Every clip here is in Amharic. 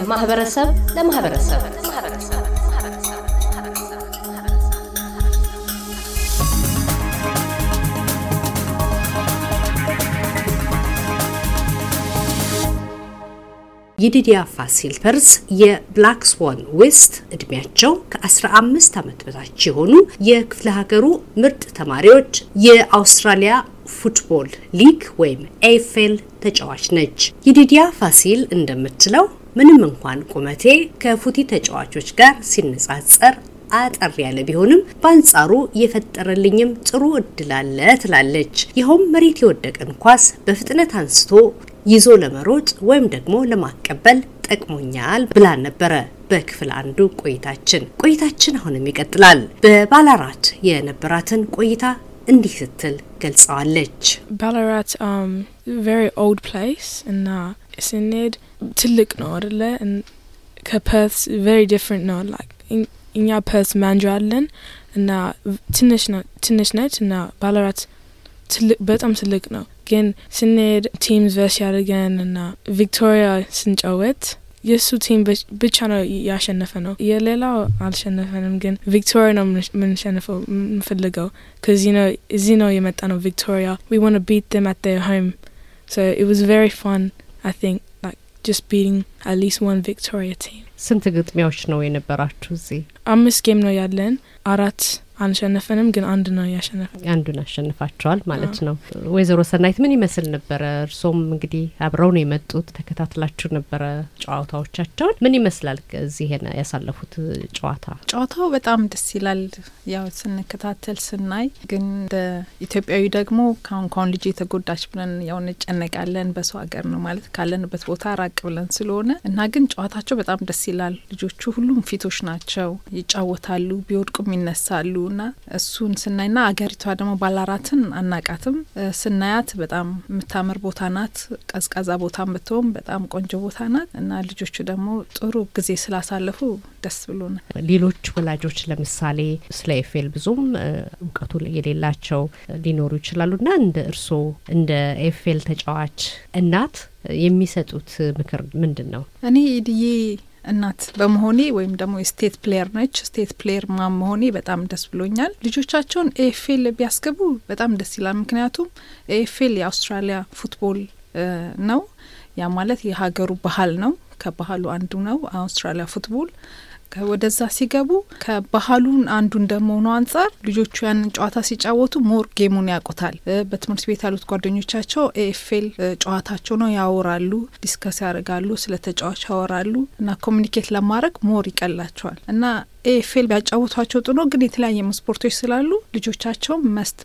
ከማህበረሰብ ለማህበረሰብ። ይዲድያ ፋሲል በፐርዝ የብላክ ዌስት እድሜያቸው ከ15 ዓመት በታች የሆኑ የክፍለ ሀገሩ ምርጥ ተማሪዎች የአውስትራሊያ ፉትቦል ሊግ ወይም ኤፍኤል ተጫዋች ነች። የዲዲያ ፋሲል እንደምትለው ምንም እንኳን ቁመቴ ከፉቲ ተጫዋቾች ጋር ሲነጻጸር አጠር ያለ ቢሆንም በአንጻሩ የፈጠረልኝም ጥሩ እድል አለ ትላለች። ይኸውም መሬት የወደቀን ኳስ በፍጥነት አንስቶ ይዞ ለመሮጥ ወይም ደግሞ ለማቀበል ጠቅሞኛል ብላን ነበረ በክፍል አንዱ ቆይታችን። ቆይታችን አሁንም ይቀጥላል። በባላራት የነበራትን ቆይታ እንዲህ ስትል ገልጸዋለች። ባላራት very old place እና ስንሄድ ትልቅ ነው አደለ? ከፐርት very different ነው። እኛ ፐርት ማንጆ አለን እና ትንሽ ነች እና ባላራት በጣም ትልቅ ነው። ግን ስንሄድ teams verse ያደርገን እና ቪክቶሪያ ስንጫወት የእሱ team ብቻ ነው ያሸነፈነው። የሌላው አልሸነፈንም፣ ግን ቪክቶሪያ ነው የምንሸንፈው የምንፈልገው እዚህ ነው የመጣ ነው ቪክቶሪያ። we want beat them at their home. So it was very fun I think like just beating at least one Victoria team. ስንት ግጥሚያዎች ነው የነበራችሁ እዚህ? አምስት game ነው ያለን። አራት አንሸነፈንም ግን አንድ ነው ያሸነፈ አንዱን አሸንፋቸዋል ማለት ነው። ወይዘሮ ሰናይት ምን ይመስል ነበረ? እርሶም እንግዲህ አብረው ነው የመጡት፣ ተከታትላችሁ ነበረ ጨዋታዎቻቸውን። ምን ይመስላል እዚህ ያሳለፉት ጨዋታ? ጨዋታው በጣም ደስ ይላል። ያው ስንከታተል ስናይ፣ ግን ኢትዮጵያዊ ደግሞ ካሁን ካሁን ልጅ የተጎዳች ብለን ያው እንጨነቃለን። በሰው ሀገር ነው ማለት ካለንበት ቦታ ራቅ ብለን ስለሆነ እና ግን ጨዋታቸው በጣም ደስ ይላል። ልጆቹ ሁሉም ፊቶች ናቸው፣ ይጫወታሉ፣ ቢወድቁም ይነሳሉ እና እሱን ስናይና አገሪቷ ደግሞ ባላራትን አናቃትም ስናያት በጣም የምታምር ቦታ ናት። ቀዝቃዛ ቦታም ብትሆን በጣም ቆንጆ ቦታ ናት እና ልጆቹ ደግሞ ጥሩ ጊዜ ስላሳለፉ ደስ ብሎናል። ሌሎች ወላጆች ለምሳሌ ስለ AFL ብዙም እውቀቱ የሌላቸው ሊኖሩ ይችላሉ እና እንደ እርስዎ እንደ AFL ተጫዋች እናት የሚሰጡት ምክር ምንድን ነው? እኔ የይዲድያ እናት በመሆኔ ወይም ደግሞ የ state player ነች። state player ማ መሆኔ በጣም ደስ ብሎኛል። ልጆቻቸውን AFL ቢያስገቡ በጣም ደስ ይላል። ምክንያቱም AFL የአውስትራሊያ ፉትቦል ነው። ያ ማለት የሀገሩ ባህል ነው። ከባህሉ አንዱ ነው አውስትራሊያ ፉትቦል ወደዛ ሲገቡ ከባህሉን አንዱ እንደመሆኑ አንጻር ልጆቹ ያንን ጨዋታ ሲጫወቱ more game ኡን ያውቁታል። በትምህርት ቤት ያሉት ጓደኞቻቸው AFL ጨዋታቸው ነው ያወራሉ፣ discuss ያደርጋሉ፣ ስለ ተጫዋች ያወራሉ እና communicate ለማድረግ more ይቀላቸዋል እና AFL ቢያጫወቷቸው ጥሩ ግን የተለያየ ስፖርቶች ስላሉ ልጆቻቸውን must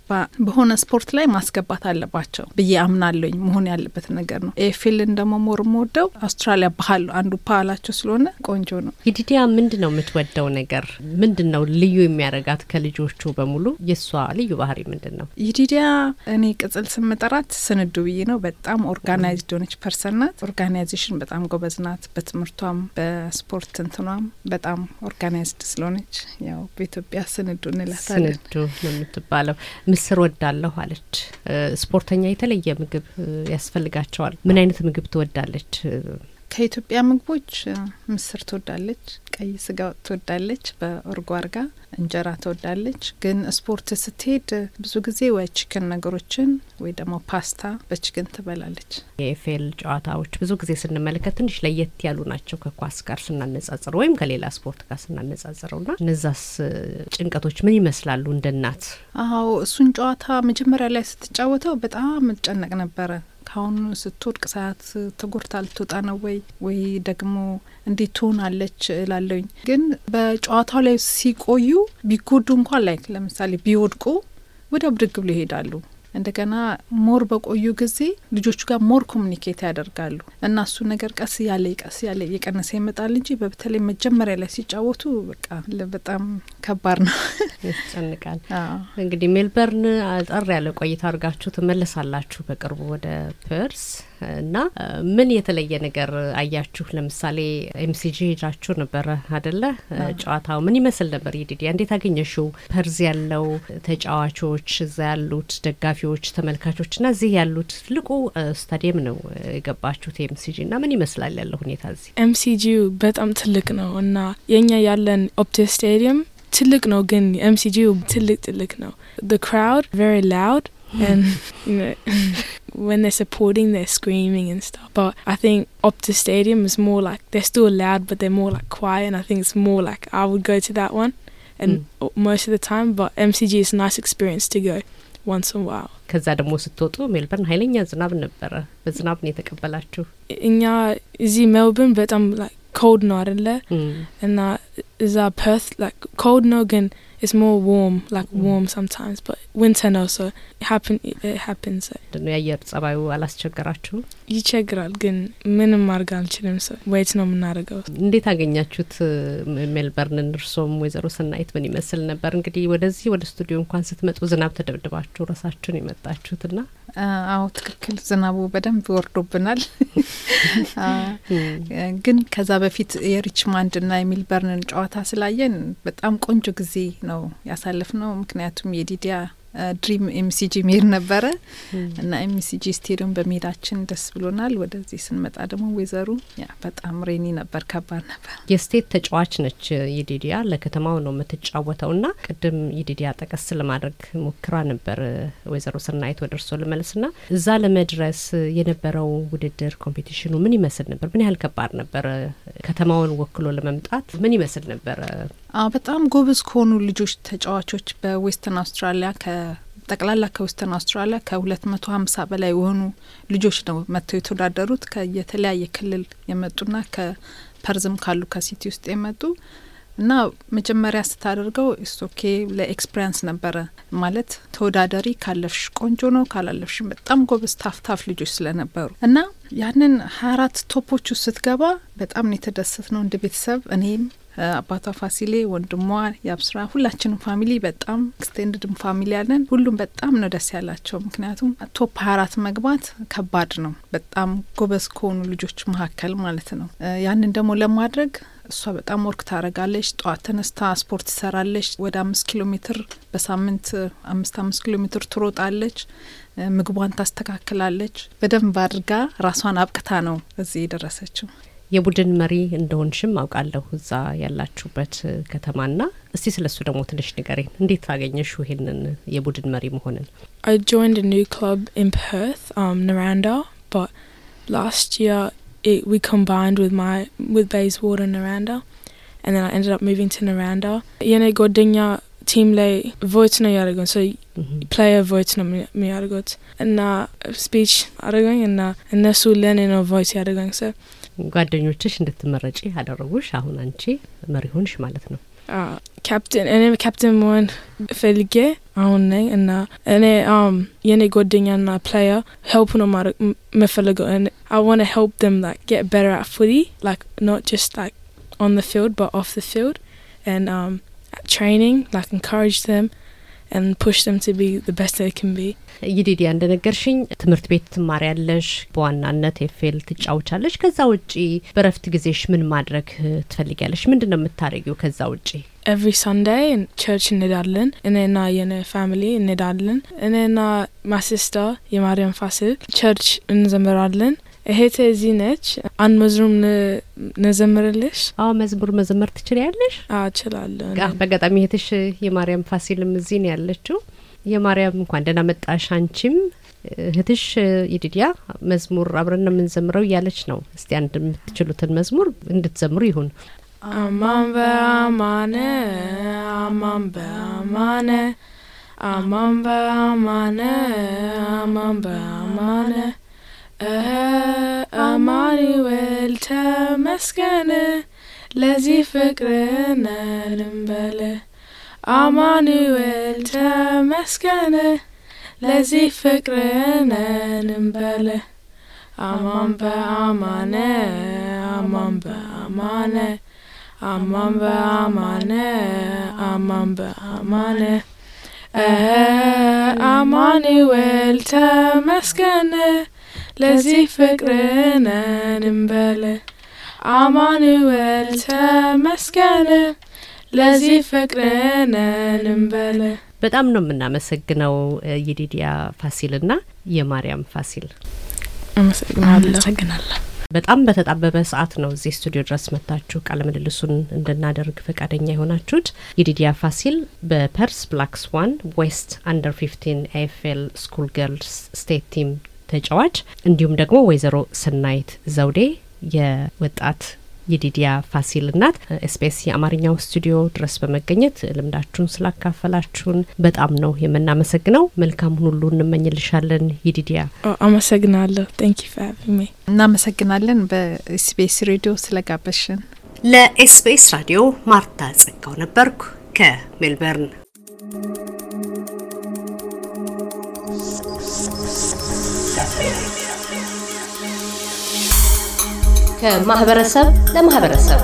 በሆነ ስፖርት ላይ ማስገባት አለባቸው ብዬ አምናለኝ። መሆን ያለበት ነገር ነው። AFL ን ደግሞ more የምወደው አውስትራሊያ ባህል አንዱ ባህላቸው ስለሆነ ቆንጆ ነው። ይዲድያ ምንድን ነው የምትወደው ነገር ምንድን ነው ልዩ የሚያደርጋት ከልጆቹ በሙሉ? የእሷ ልዩ ባህሪ ምንድን ነው? ይዲድያ እኔ ቅጽል ስምጠራት ስንዱ ብዬ ነው። በጣም organized የሆነች person ናት። organization በጣም ጎበዝ ናት። በትምህርቷም በስፖርት እንትኗም በጣም organized ስለሆነች ያው በኢትዮጵያ ስንዱ እንላታለን። ስንዱ ነው የምትባለው። ምስር ወዳለሁ አለች። ስፖርተኛ የተለየ ምግብ ያስፈልጋቸዋል። ምን አይነት ምግብ ትወዳለች? ከኢትዮጵያ ምግቦች ምስር ትወዳለች፣ ቀይ ስጋ ትወዳለች፣ በእርጎ አርጋ እንጀራ ትወዳለች። ግን ስፖርት ስትሄድ ብዙ ጊዜ ወይ chicken ነገሮችን ወይ ደግሞ ፓስታ በ chicken ትበላለች። የ AFL ጨዋታዎች ብዙ ጊዜ ስንመለከት ትንሽ ለየት ያሉ ናቸው ከኳስ ጋር ስናነጻጽረው ወይም ከሌላ ስፖርት ጋር ስናነጻጽረው ና እነዛስ ጭንቀቶች ምን ይመስላሉ እንደ እናት? አዎ እሱን ጨዋታ መጀመሪያ ላይ ስትጫወተው በጣም እጨነቅ ነበረ። ካሁን ስትወድቅ ሰዓት ተጎድታ ልትወጣ ነው ወይ ወይ ደግሞ እንዴት ትሆናለች እላለሁኝ። ግን በጨዋታው ላይ ሲቆዩ ቢጎዱ እንኳን ላይ ለምሳሌ ቢወድቁ ወዲያው ብድግ ብሎ ይሄዳሉ። እንደገና more በቆዩ ጊዜ ልጆቹ ጋር more communicate ያደርጋሉ እና እሱ ነገር ቀስ ያለ ቀስ ያለ እየቀነሰ ይመጣል እንጂ በተለይ መጀመሪያ ላይ ሲጫወቱ በቃ በጣም ከባድ ነው፣ ያስጨንቃል። እንግዲህ ሜልበርን አጠር ያለ ቆይታ አድርጋችሁ ትመለሳላችሁ በቅርቡ ወደ ፐርዝ። እና ምን የተለየ ነገር አያችሁ? ለምሳሌ MCG ሄዳችሁ ነበረ አደለ? ጨዋታው ምን ይመስል ነበር? ይዲድያ እንዴት አገኘሽው? ፐርዝ ያለው ተጫዋቾች፣ እዛ ያሉት ደጋፊዎች፣ ተመልካቾች እና እዚህ ያሉት ትልቁ ስታዲየም ነው የገባችሁት MCG እና ምን ይመስላል ያለው ሁኔታ እዚህ? ኤምሲጂው በጣም ትልቅ ነው እና የኛ ያለን ኦፕቲስ ስታዲየም ትልቅ ነው፣ ግን ኤምሲጂው ትልቅ ትልቅ ነው። the crowd very loud and you know when they're supporting they're screaming and stuff but i think optus stadium is more like they're still loud but they're more like quiet and i think it's more like i would go to that one and most of the time but mcg is a nice experience to go once in a while ከዛ ደግሞ ስትወጡ ሜልበርን ኃይለኛ ዝናብ ነበረ። በዝናብ ነው የተቀበላችሁ? እኛ እዚህ ሜልበርን በጣም like cold ነው አይደለ እና እዛ ፐርት like cold ነው ግን it's more warm like warm sometimes but winter ነው so it happen it happens ነው የአየር ጸባዩ አላስቸገራችሁም? ይቸግራል ግን ምንም ማድረግ አልችልም so wait ነው የምናደርገው እንዴት አገኛችሁት ሜልበርንን? እርሶም ወይዘሮ ሰናይት ምን ይመስል ነበር? እንግዲህ ወደዚህ ወደ ስቱዲዮ እንኳን ስትመጡ ዝናብ ተደብድባችሁ ራሳችሁን የመጣችሁትና አዎ ትክክል። ዝናቡ በደንብ ወርዶብናል። ግን ከዛ በፊት የሪችመንድ ና የሜልበርንን ጨዋታ ስላየን በጣም ቆንጆ ጊዜ ነው ያሳለፍነው። ምክንያቱም የይዲድያ dream MCG መሄድ ነበረ እና MCG ስቴዲየም በመሄዳችን ደስ ብሎናል። ወደዚህ ስንመጣ ደግሞ ወይዘሩ ያ በጣም rainy ነበር፣ ከባድ ነበር። የ state ተጫዋች ነች ይዲድያ፣ ለከተማው ነው የምትጫወተው ና ቅድም ይዲድያ ጠቀስ ለማድረግ ሞክራ ነበር ወይዘሮ ሰናይት ወደ እርሶ ልመልስ ና እዛ ለመድረስ የነበረው ውድድር competition ኡ ምን ይመስል ነበር? ምን ያህል ከባድ ነበረ? ከተማውን ወክሎ ለመምጣት ምን ይመስል ነበረ? በጣም ጎበዝ ከሆኑ ልጆች ተጫዋቾች በዌስተርን አውስትራሊያ ጠቅላላ ከዌስተርን አውስትራሊያ ከሁለት መቶ ሀምሳ በላይ የሆኑ ልጆች ነው መጥተው የተወዳደሩት። ከየተለያየ ክልል የመጡና ከፐርዝም ካሉ ከ city ውስጥ የመጡ እና መጀመሪያ ስታደርገው it's okay ለ experience ነበረ። ማለት ተወዳዳሪ ካለፍሽ ቆንጆ ነው፣ ካላለፍሽም በጣም ጎበዝ tough tough ልጆች ስለነበሩ እና ያንን ሀያ አራት top ኦች ስትገባ በጣም ነው የተደሰትነው እንደ ቤተሰብ እኔም አባቷ ፋሲሌ፣ ወንድሟ የአብስራ ሁላችንም family በጣም extended ም family ያለን ሁሉም በጣም ነው ደስ ያላቸው። ምክንያቱም top ሀያ አራት መግባት ከባድ ነው፣ በጣም ጎበዝ ከሆኑ ልጆች መካከል ማለት ነው። ያንን ደግሞ ለማድረግ እሷ በጣም work ታደርጋለች። ጠዋት ተነስታ ስፖርት ትሰራለች። ወደ አምስት ኪሎ ሜትር በሳምንት አምስት አምስት ኪሎ ሜትር ትሮጣለች። ምግቧን ታስተካክላለች። በደንብ አድርጋ ራሷን አብቅታ ነው እዚህ የደረሰችው። የቡድን መሪ እንደሆንሽም አውቃለሁ እዛ ያላችሁበት ከተማና እስቲ ስለሱ ደግሞ ትንሽ ንገሪን። እንዴት አገኘሽው ይሄንን የቡድን መሪ መሆንን? I joined a new club in Perth, um, Naranda, but last year it, we combined with my with Bayswater and Naranda, and then I ended up moving to Naranda. የኔ ጓደኛ ቲም ላይ ቮይት ነው ያደረገን ሶ ፕሌየር ቮይት ነው የሚያደርጉት እና ስፒች አደረገኝ እና እነሱ ለእኔ ነው ቮይት ያደረገኝ ሰ ጓደኞችሽ እንድትመረጪ አደረጉሽ። አሁን አንቺ መሪ ሆንሽ ማለት ነው። ካፕቴን እኔ ካፕቴን መሆን ፈልጌ አሁን ነኝ እና እኔ የኔ ጓደኛ ና ፕሌየር ሄልፕ ነው ማድረግ የምፈልገው I want to help them like get better at footy like not just like on the field but off the field and um, at training like encourage them ይዲድያ እንደነገርሽኝ ትምህርት ቤት ትማሪያለሽ፣ በዋናነት AFL ትጫውቻለሽ። ከዛ ውጪ በረፍት ጊዜሽ ምን ማድረግ ትፈልጊያለሽ? ምንድን ነው የምታደርጊው ከዛ ውጪ? every Sunday church እንሄዳለን። እኔና የኔ family እንሄዳለን። እኔና my sister የማርያም ፋሲል church እንዘምራለን። እህቴ እዚህ ነች። አንድ መዝሙር ነዘምርልሽ? አዎ መዝሙር መዘመር ትችላለሽ? እችላለሁ። በአጋጣሚ እህትሽ የማርያም ፋሲልም እዚህ ነው ያለችው። የማርያም እንኳን ደህና መጣሽ። አንቺም እህትሽ ይዲድያ መዝሙር አብረን ነው የምንዘምረው እያለች ነው። እስቲ አንድ የምትችሉትን መዝሙር እንድትዘምሩ ይሁን። አማን በአማነ አማን በአማነ አማን በአማነ አማን በአማነ አማኑኤል ተመስገን ለዚህ ፍቅርነ ልንበለ አማኑኤል ተመስገን ለዚህ ፍቅርነ ልንበለ አማን በአማነ አማን በአማነ አማን በአማነ አማን በአማነ አማኑኤል ተመስገን ለዚህ ፍቅርነን እንበል አማኑኤል ተመስገን ለዚህ ፍቅርነን እንበል በጣም ነው የምናመሰግነው ይዲድያ ፋሲልና የማርያም ፋሲል። አመሰግናለሁ። በጣም በተጣበበ ሰዓት ነው እዚህ ስቱዲዮ ድረስ መጥታችሁ ቃለ ምልልሱን እንድናደርግ ፈቃደኛ የሆናችሁት። ይዲድያ ፋሲል በፐርዝ ብላክ ስዋን ዌስት under fifteen AFL school girls state team ተጫዋች እንዲሁም ደግሞ ወይዘሮ ስናይት ዘውዴ የወጣት የይዲድያ ፋሲል እናት SBS የአማርኛው ስቱዲዮ ድረስ በመገኘት ልምዳችሁን ስላካፈላችሁን በጣም ነው የምናመሰግነው። መልካም ሁሉ እንመኝልሻለን የዲዲያ። አመሰግናለሁ። ሚ። እናመሰግናለን በኤስቢኤስ ሬዲዮ ስለጋበሽን። ለኤስቢኤስ ራዲዮ ማርታ ጸጋው ነበርኩ ከሜልበርን። ከማህበረሰብ ለማህበረሰብ